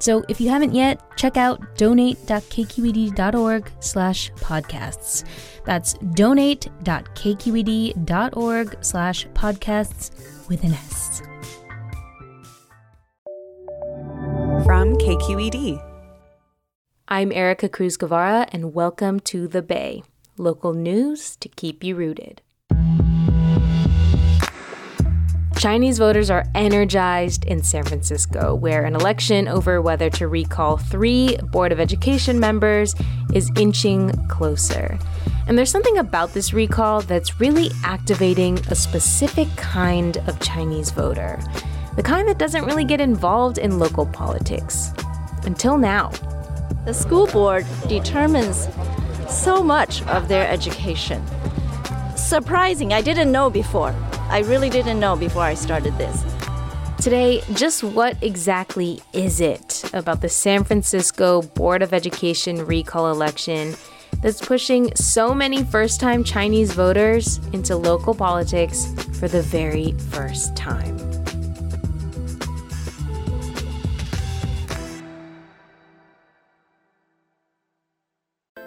So if you haven't yet, check out donate.kqed.org slash podcasts. That's donate.kqed.org slash podcasts with an S. From KQED. I'm Ericka Cruz Guevarra, and welcome to The Bay, local news to keep you rooted. Chinese voters are energized in San Francisco, where an election over whether to recall three Board of Education members is inching closer. And there's something about this recall that's really activating a specific kind of Chinese voter, the kind that doesn't really get involved in local politics. Until now. The school board determines so much of their education. Surprising, I didn't know before. I really didn't know before I started this. Today, just what exactly is it about the San Francisco Board of Education recall election that's pushing so many first time Chinese voters into local politics for the very first time?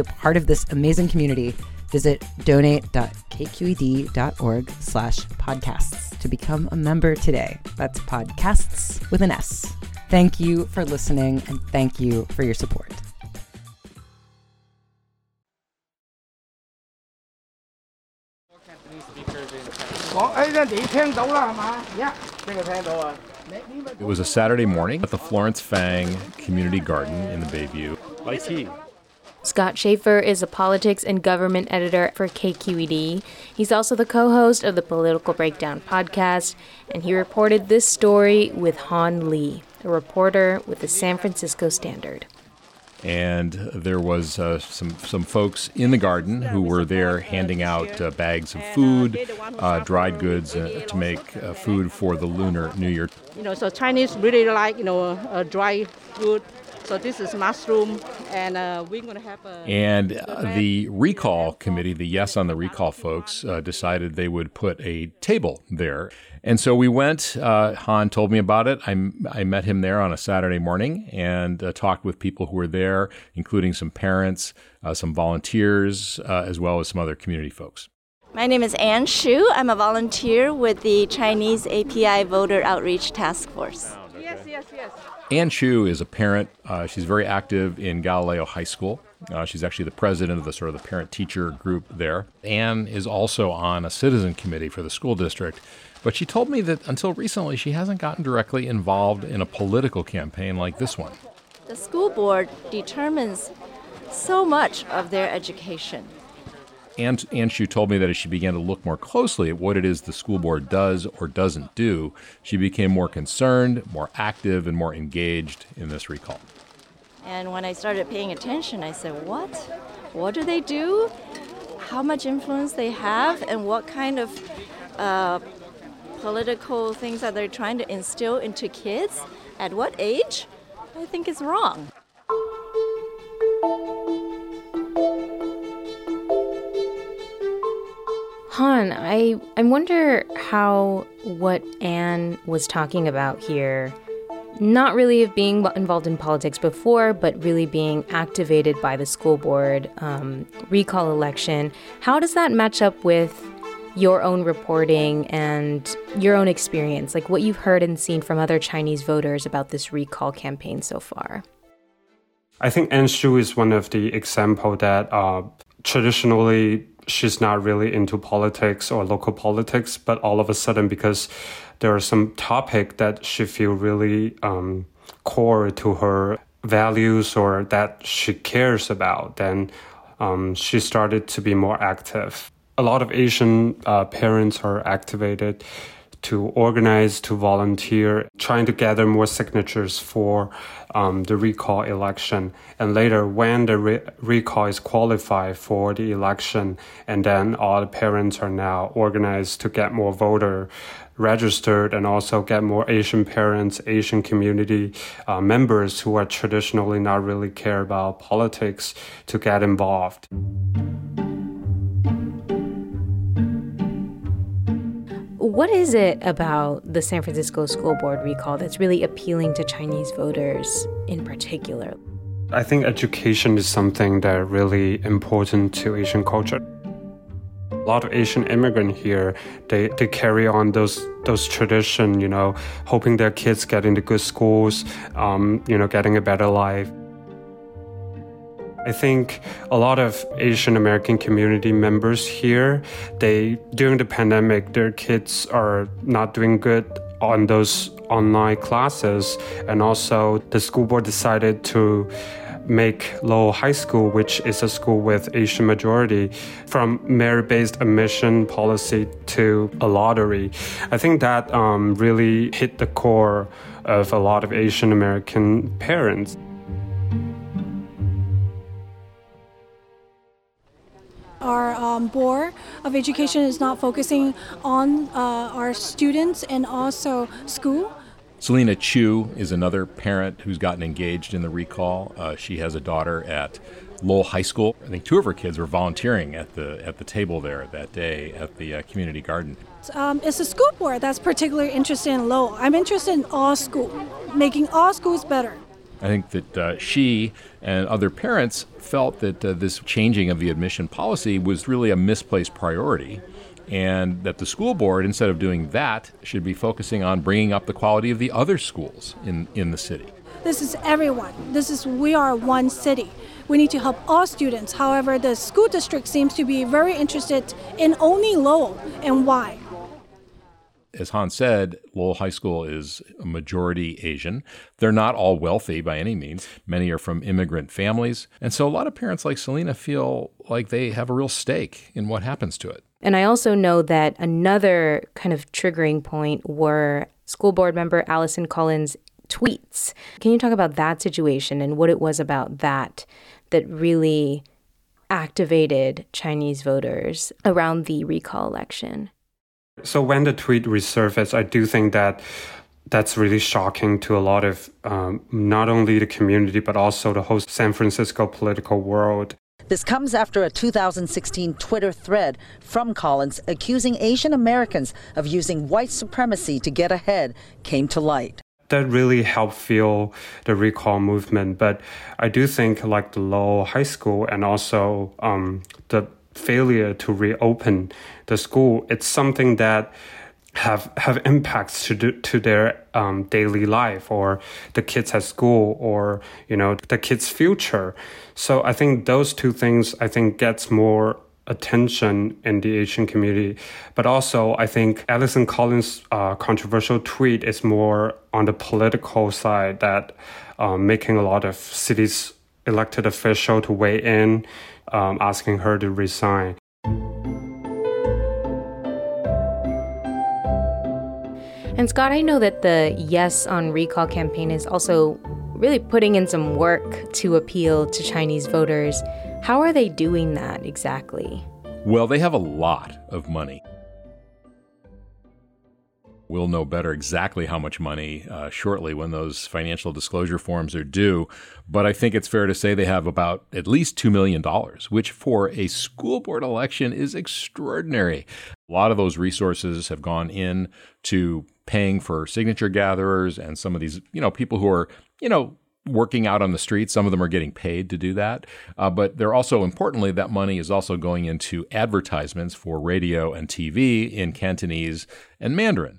a part of this amazing community, visit donate.kqed.org slash podcasts to become a member today. That's podcasts with an S. Thank you for listening and thank you for your support. It was a Saturday morning at the Florence Fang Community Garden in the Bayview. Scott Shafer is a politics and government editor for KQED. He's also the co host of the Political Breakdown podcast, and he reported this story with Han Li, a reporter with the San Francisco Standard and there was uh, some some folks in the garden who were there handing out uh, bags of food, uh, dried goods uh, to make uh, food for the Lunar New Year. You know, so Chinese really like you know uh, dry food. So this is mushroom, and we're going to have a. And the recall committee, the Yes on the Recall folks, decided they would put a table there. And so we went. Uh, Han told me about it. I, I met him there on a Saturday morning and uh, talked with people who were there, including some parents, uh, some volunteers, uh, as well as some other community folks. My name is Ann Hsu. I'm a volunteer with the Chinese API Voter Outreach Task Force. Yes, yes, yes. Ann Hsu is a parent. Uh, she's very active in Galileo High School. Uh, she's actually the president of the sort of the parent teacher group there. Ann is also on a citizen committee for the school district But she told me that until recently, she hasn't gotten directly involved in a political campaign like this one. The school board determines so much of their education. And, she told me that as she began to look more closely at what it is the school board does or doesn't do, she became more concerned, more active, and more engaged in this recall. And when I started paying attention, I said, What? What do they do? How much influence they have, and what kind of uh, political things are they trying to instill into kids? At what age? I think is wrong. Han, I, I wonder how what Ann was talking about here, not really of being involved in politics before, but really being activated by the school board um, recall election, how does that match up with your own reporting and your own experience, like what you've heard and seen from other Chinese voters about this recall campaign so far? I think Ann is one of the example that uh, traditionally she's not really into politics or local politics, but all of a sudden, because there are some topic that she feel really um, core to her values or that she cares about, then um, she started to be more active. A lot of Asian uh, parents are activated to organize, to volunteer, trying to gather more signatures for um, the recall election. And later, when the re- recall is qualified for the election, and then all the parents are now organized to get more voter registered and also get more Asian parents, Asian community uh, members who are traditionally not really care about politics to get involved. What is it about the San Francisco School Board recall that's really appealing to Chinese voters in particular? I think education is something that really important to Asian culture. A lot of Asian immigrant here, they, they carry on those those tradition, you know, hoping their kids get into good schools, um, you know, getting a better life. I think a lot of Asian American community members here, they during the pandemic, their kids are not doing good on those online classes, and also the school board decided to make Lowell High School, which is a school with Asian majority, from merit-based admission policy to a lottery. I think that um, really hit the core of a lot of Asian American parents. Our um, board of education is not focusing on uh, our students and also school. Selena Chu is another parent who's gotten engaged in the recall. Uh, she has a daughter at Lowell High School. I think two of her kids were volunteering at the at the table there that day at the uh, community garden. Um, it's a school board that's particularly interested in Lowell. I'm interested in all school, making all schools better. I think that uh, she and other parents felt that uh, this changing of the admission policy was really a misplaced priority, and that the school board, instead of doing that, should be focusing on bringing up the quality of the other schools in, in the city. This is everyone. This is we are one city. We need to help all students. However, the school district seems to be very interested in only Lowell and why as Han said, Lowell High School is a majority Asian. They're not all wealthy by any means. Many are from immigrant families. And so a lot of parents like Selena feel like they have a real stake in what happens to it. And I also know that another kind of triggering point were school board member Allison Collins' tweets. Can you talk about that situation and what it was about that that really activated Chinese voters around the recall election? So when the tweet resurfaced, I do think that that's really shocking to a lot of um, not only the community but also the whole San Francisco political world. This comes after a 2016 Twitter thread from Collins accusing Asian Americans of using white supremacy to get ahead came to light. That really helped fuel the recall movement. But I do think, like the Lowell High School and also um, the failure to reopen the school, it's something that have have impacts to do, to their um, daily life or the kids at school or you know the kids' future. So I think those two things I think gets more attention in the Asian community. But also, I think Allison Collins' uh, controversial tweet is more on the political side that um, making a lot of cities elected official to weigh in, um, asking her to resign. And Scott, I know that the Yes on Recall campaign is also really putting in some work to appeal to Chinese voters. How are they doing that exactly? Well, they have a lot of money. We'll know better exactly how much money uh, shortly when those financial disclosure forms are due. But I think it's fair to say they have about at least $2 million, which for a school board election is extraordinary. A lot of those resources have gone in to paying for signature gatherers and some of these, you know, people who are, you know, working out on the streets. Some of them are getting paid to do that. Uh, but they're also, importantly, that money is also going into advertisements for radio and TV in Cantonese and Mandarin.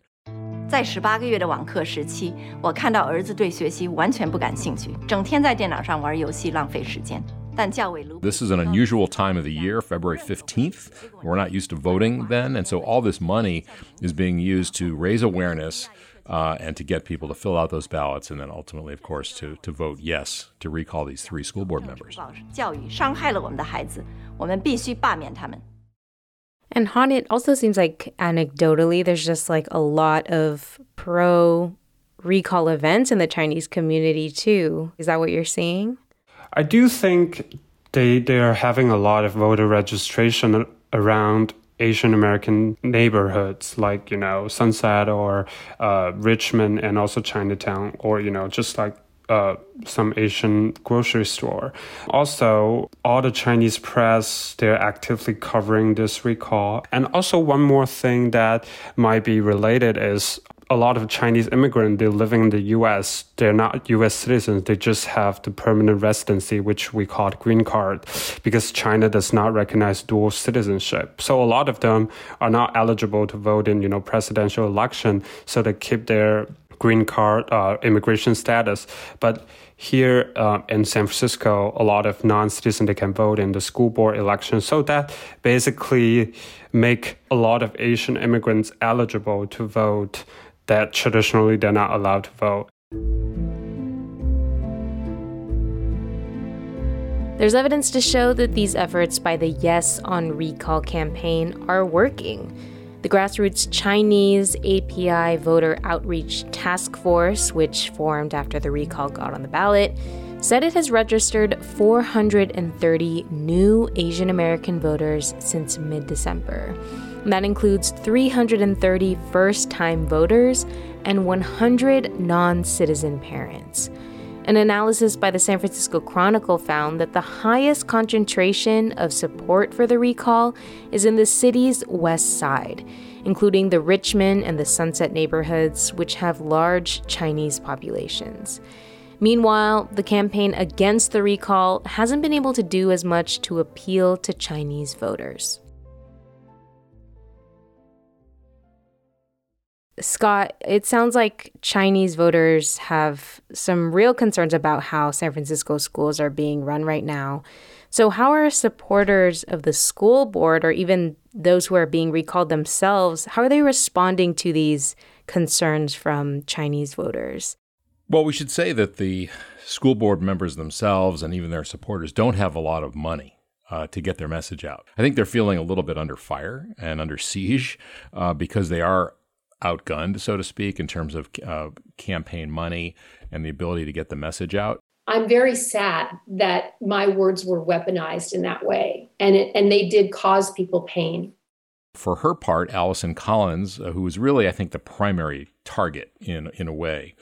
在十八个月的网课时期，我看到儿子对学习完全不感兴趣，整天在电脑上玩游戏，浪费时间。this is an unusual time of the year, February 15th. We're not used to voting then, and so all this money is being used to raise awareness uh, and to get people to fill out those ballots, and then ultimately, of course, to, to vote yes to recall these three school board members. And Han, it also seems like anecdotally, there's just like a lot of pro recall events in the Chinese community too. Is that what you're seeing? I do think they they are having a lot of voter registration around Asian American neighborhoods like you know Sunset or uh, Richmond and also Chinatown or you know just like uh, some Asian grocery store. Also, all the Chinese press they're actively covering this recall. And also, one more thing that might be related is a lot of Chinese immigrants, they're living in the US. They're not US citizens. They just have the permanent residency, which we call green card, because China does not recognize dual citizenship. So a lot of them are not eligible to vote in, you know, presidential election. So they keep their green card uh, immigration status. But here uh, in San Francisco, a lot of non-citizens they can vote in the school board election. So that basically make a lot of Asian immigrants eligible to vote that traditionally they're not allowed to vote. There's evidence to show that these efforts by the Yes on Recall campaign are working. The grassroots Chinese API Voter Outreach Task Force, which formed after the recall got on the ballot, said it has registered 430 new Asian American voters since mid December. That includes 330 first time voters and 100 non citizen parents. An analysis by the San Francisco Chronicle found that the highest concentration of support for the recall is in the city's west side, including the Richmond and the Sunset neighborhoods, which have large Chinese populations. Meanwhile, the campaign against the recall hasn't been able to do as much to appeal to Chinese voters. Scott, it sounds like Chinese voters have some real concerns about how San Francisco schools are being run right now. So, how are supporters of the school board, or even those who are being recalled themselves, how are they responding to these concerns from Chinese voters? Well, we should say that the school board members themselves and even their supporters don't have a lot of money. Uh, to get their message out. I think they're feeling a little bit under fire and under siege uh, because they are outgunned, so to speak, in terms of uh, campaign money and the ability to get the message out. I'm very sad that my words were weaponized in that way, and it, and they did cause people pain. For her part, Allison Collins, uh, who was really, I think, the primary target in in a way,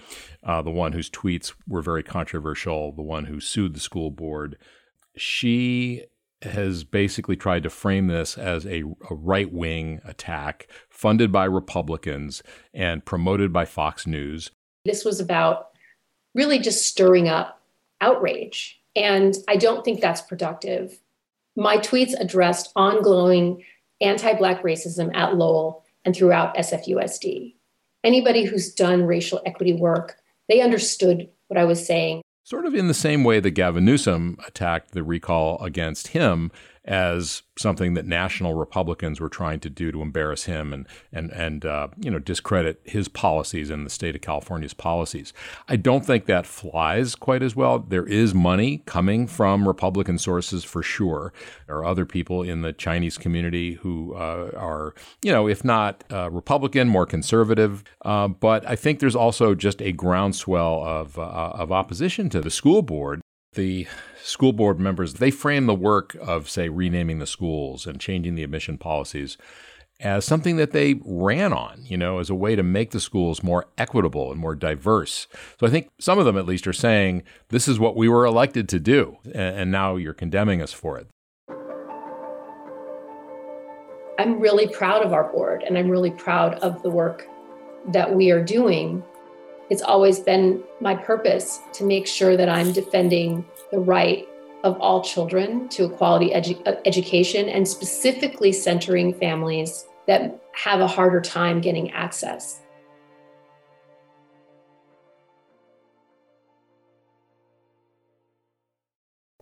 uh, the one whose tweets were very controversial, the one who sued the school board, she has basically tried to frame this as a, a right wing attack funded by Republicans and promoted by Fox News. This was about really just stirring up outrage. And I don't think that's productive. My tweets addressed ongoing anti Black racism at Lowell and throughout SFUSD. Anybody who's done racial equity work, they understood what I was saying sort of in the same way that Gavin Newsom attacked the recall against him as something that national Republicans were trying to do to embarrass him and and and uh, you know discredit his policies and the state of California's policies. I don't think that flies quite as well. There is money coming from Republican sources for sure. There are other people in the Chinese community who uh, are you know if not uh, Republican, more conservative. Uh, but I think there's also just a groundswell of uh, of opposition to the school board the school board members they frame the work of say renaming the schools and changing the admission policies as something that they ran on, you know, as a way to make the schools more equitable and more diverse. So I think some of them at least are saying this is what we were elected to do and, now you're condemning us for it. I'm really proud of our board and I'm really proud of the work that we are doing it's always been my purpose to make sure that I'm defending the right of all children to a quality edu- uh, education and specifically centering families that have a harder time getting access.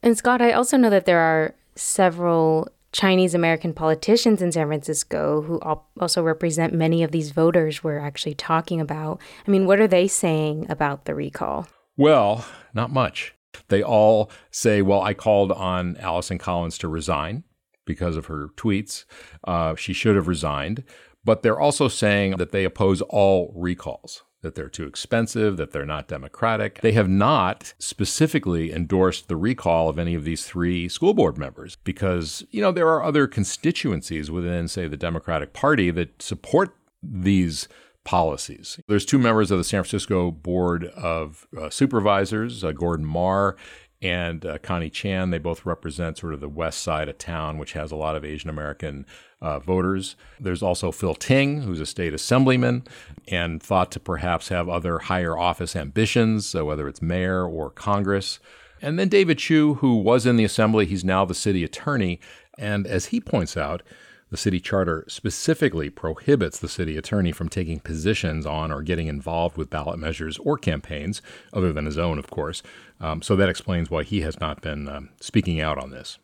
And Scott, I also know that there are several Chinese American politicians in San Francisco who also represent many of these voters we're actually talking about. I mean, what are they saying about the recall? Well, not much. They all say, well, I called on Allison Collins to resign because of her tweets. Uh, she should have resigned. But they're also saying that they oppose all recalls that they're too expensive, that they're not democratic. They have not specifically endorsed the recall of any of these three school board members because, you know, there are other constituencies within, say, the Democratic Party that support these policies. There's two members of the San Francisco Board of uh, Supervisors, uh, Gordon Mar and uh, Connie Chan. They both represent sort of the west side of town, which has a lot of Asian American uh, voters. There's also Phil Ting, who's a state assemblyman and thought to perhaps have other higher office ambitions, so whether it's mayor or Congress. And then David Chiu, who was in the assembly, he's now the city attorney. And as he points out, the city charter specifically prohibits the city attorney from taking positions on or getting involved with ballot measures or campaigns, other than his own, of course. Um, so that explains why he has not been um, speaking out on this.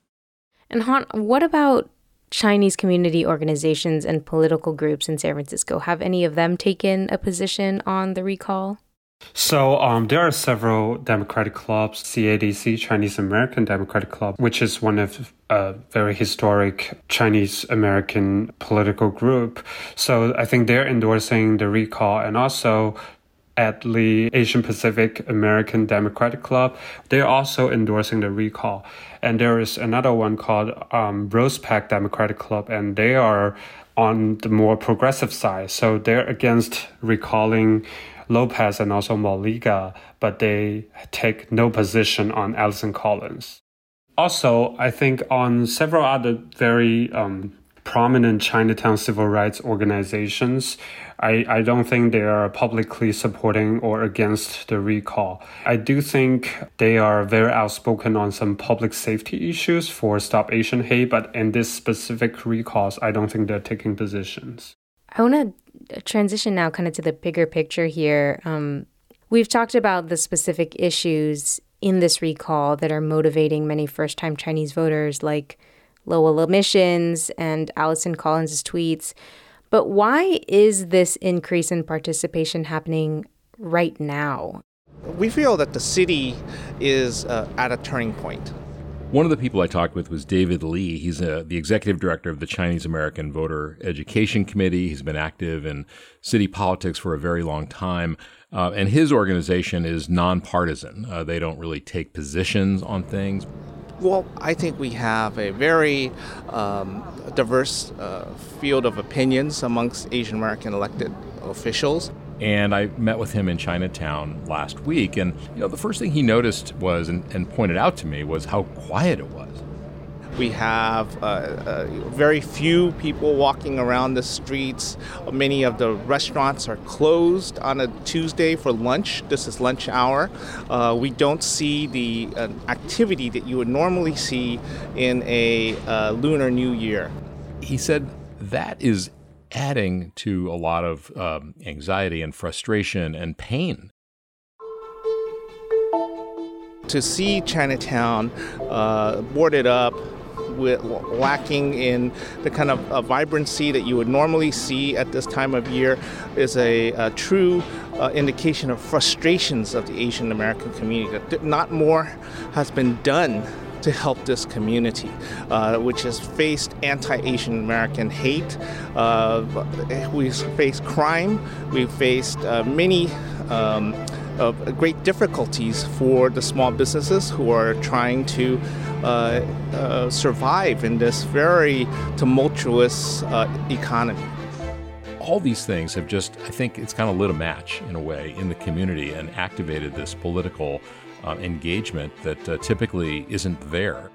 And Han, what about Chinese community organizations and political groups in San Francisco? Have any of them taken a position on the recall? So um, there are several democratic clubs, CADC, Chinese American Democratic Club, which is one of a very historic Chinese American political group. So I think they're endorsing the recall and also at the Asian Pacific American Democratic Club, they're also endorsing the recall. And there is another one called um, Rose Pak Democratic Club, and they are on the more progressive side. So they're against recalling Lopez and also Moliga, but they take no position on Allison Collins. Also, I think on several other very um, prominent Chinatown civil rights organizations. I, I don't think they are publicly supporting or against the recall. I do think they are very outspoken on some public safety issues for Stop Asian Hate, but in this specific recalls, I don't think they're taking positions. I want to transition now kind of to the bigger picture here. Um, we've talked about the specific issues in this recall that are motivating many first time Chinese voters, like Lowell emissions and Allison Collins' tweets. But why is this increase in participation happening right now? We feel that the city is uh, at a turning point. One of the people I talked with was David Lee. He's uh, the executive director of the Chinese American Voter Education Committee. He's been active in city politics for a very long time. Uh, and his organization is nonpartisan. Uh, they don't really take positions on things. Well, I think we have a very um, diverse uh, field of opinions amongst Asian American elected officials. And I met with him in Chinatown last week, and you know the first thing he noticed was and, and pointed out to me was how quiet it was. We have uh, uh, very few people walking around the streets. Many of the restaurants are closed on a Tuesday for lunch. This is lunch hour. Uh, we don't see the uh, activity that you would normally see in a uh, Lunar New Year. He said that is adding to a lot of um, anxiety and frustration and pain to see Chinatown uh, boarded up, with, lacking in the kind of uh, vibrancy that you would normally see at this time of year is a, a true uh, indication of frustrations of the Asian American community. That not more has been done to help this community, uh, which has faced anti Asian American hate. Uh, we've faced crime. We've faced many. Um, great difficulties for the small businesses who are trying to uh, uh, survive in this very tumultuous uh, economy all these things have just, I think it's kind of lit a match in a way in the community and activated this political uh, engagement that uh, typically isn't there.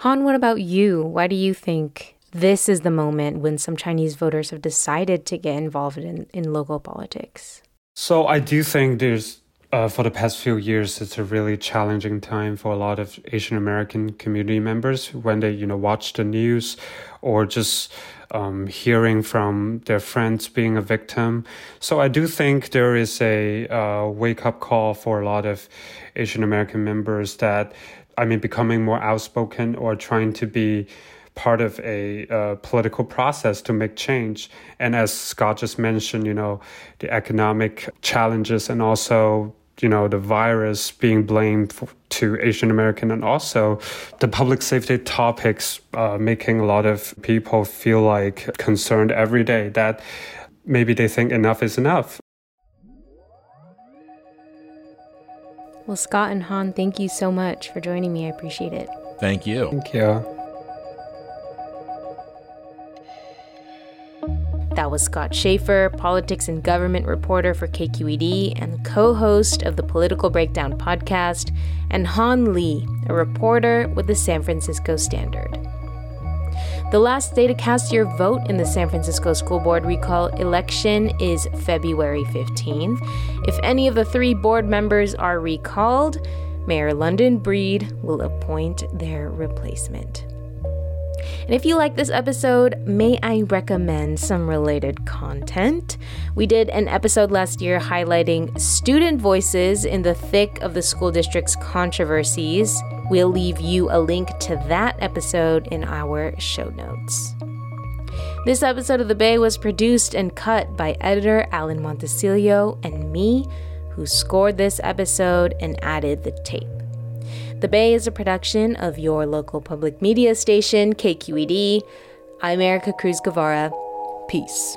Han, what about you? Why do you think this is the moment when some Chinese voters have decided to get involved in, in local politics? So I do think there's uh, for the past few years, it's a really challenging time for a lot of Asian American community members when they, you know, watch the news or just um, hearing from their friends being a victim. So I do think there is a uh, wake up call for a lot of Asian American members that, I mean, becoming more outspoken or trying to be part of a uh, political process to make change. And as Scott just mentioned, you know, the economic challenges and also you know the virus being blamed for, to Asian American and also the public safety topics uh, making a lot of people feel like concerned every day that maybe they think enough is enough. Well, Scott and Han, thank you so much for joining me. I appreciate it. Thank you. Thank you. That was Scott Shafer, politics and government reporter for KQED and co host of the Political Breakdown podcast, and Han Li, a reporter with the San Francisco Standard. The last day to cast your vote in the San Francisco School Board recall election is February 15th. If any of the three board members are recalled, Mayor London Breed will appoint their replacement. And if you like this episode, may I recommend some related content? We did an episode last year highlighting student voices in the thick of the school district's controversies. We'll leave you a link to that episode in our show notes. This episode of The Bay was produced and cut by editor Alan Montecillo and me, who scored this episode and added the tape. The Bay is a production of your local public media station, KQED. I'm Ericka Cruz Guevarra. Peace.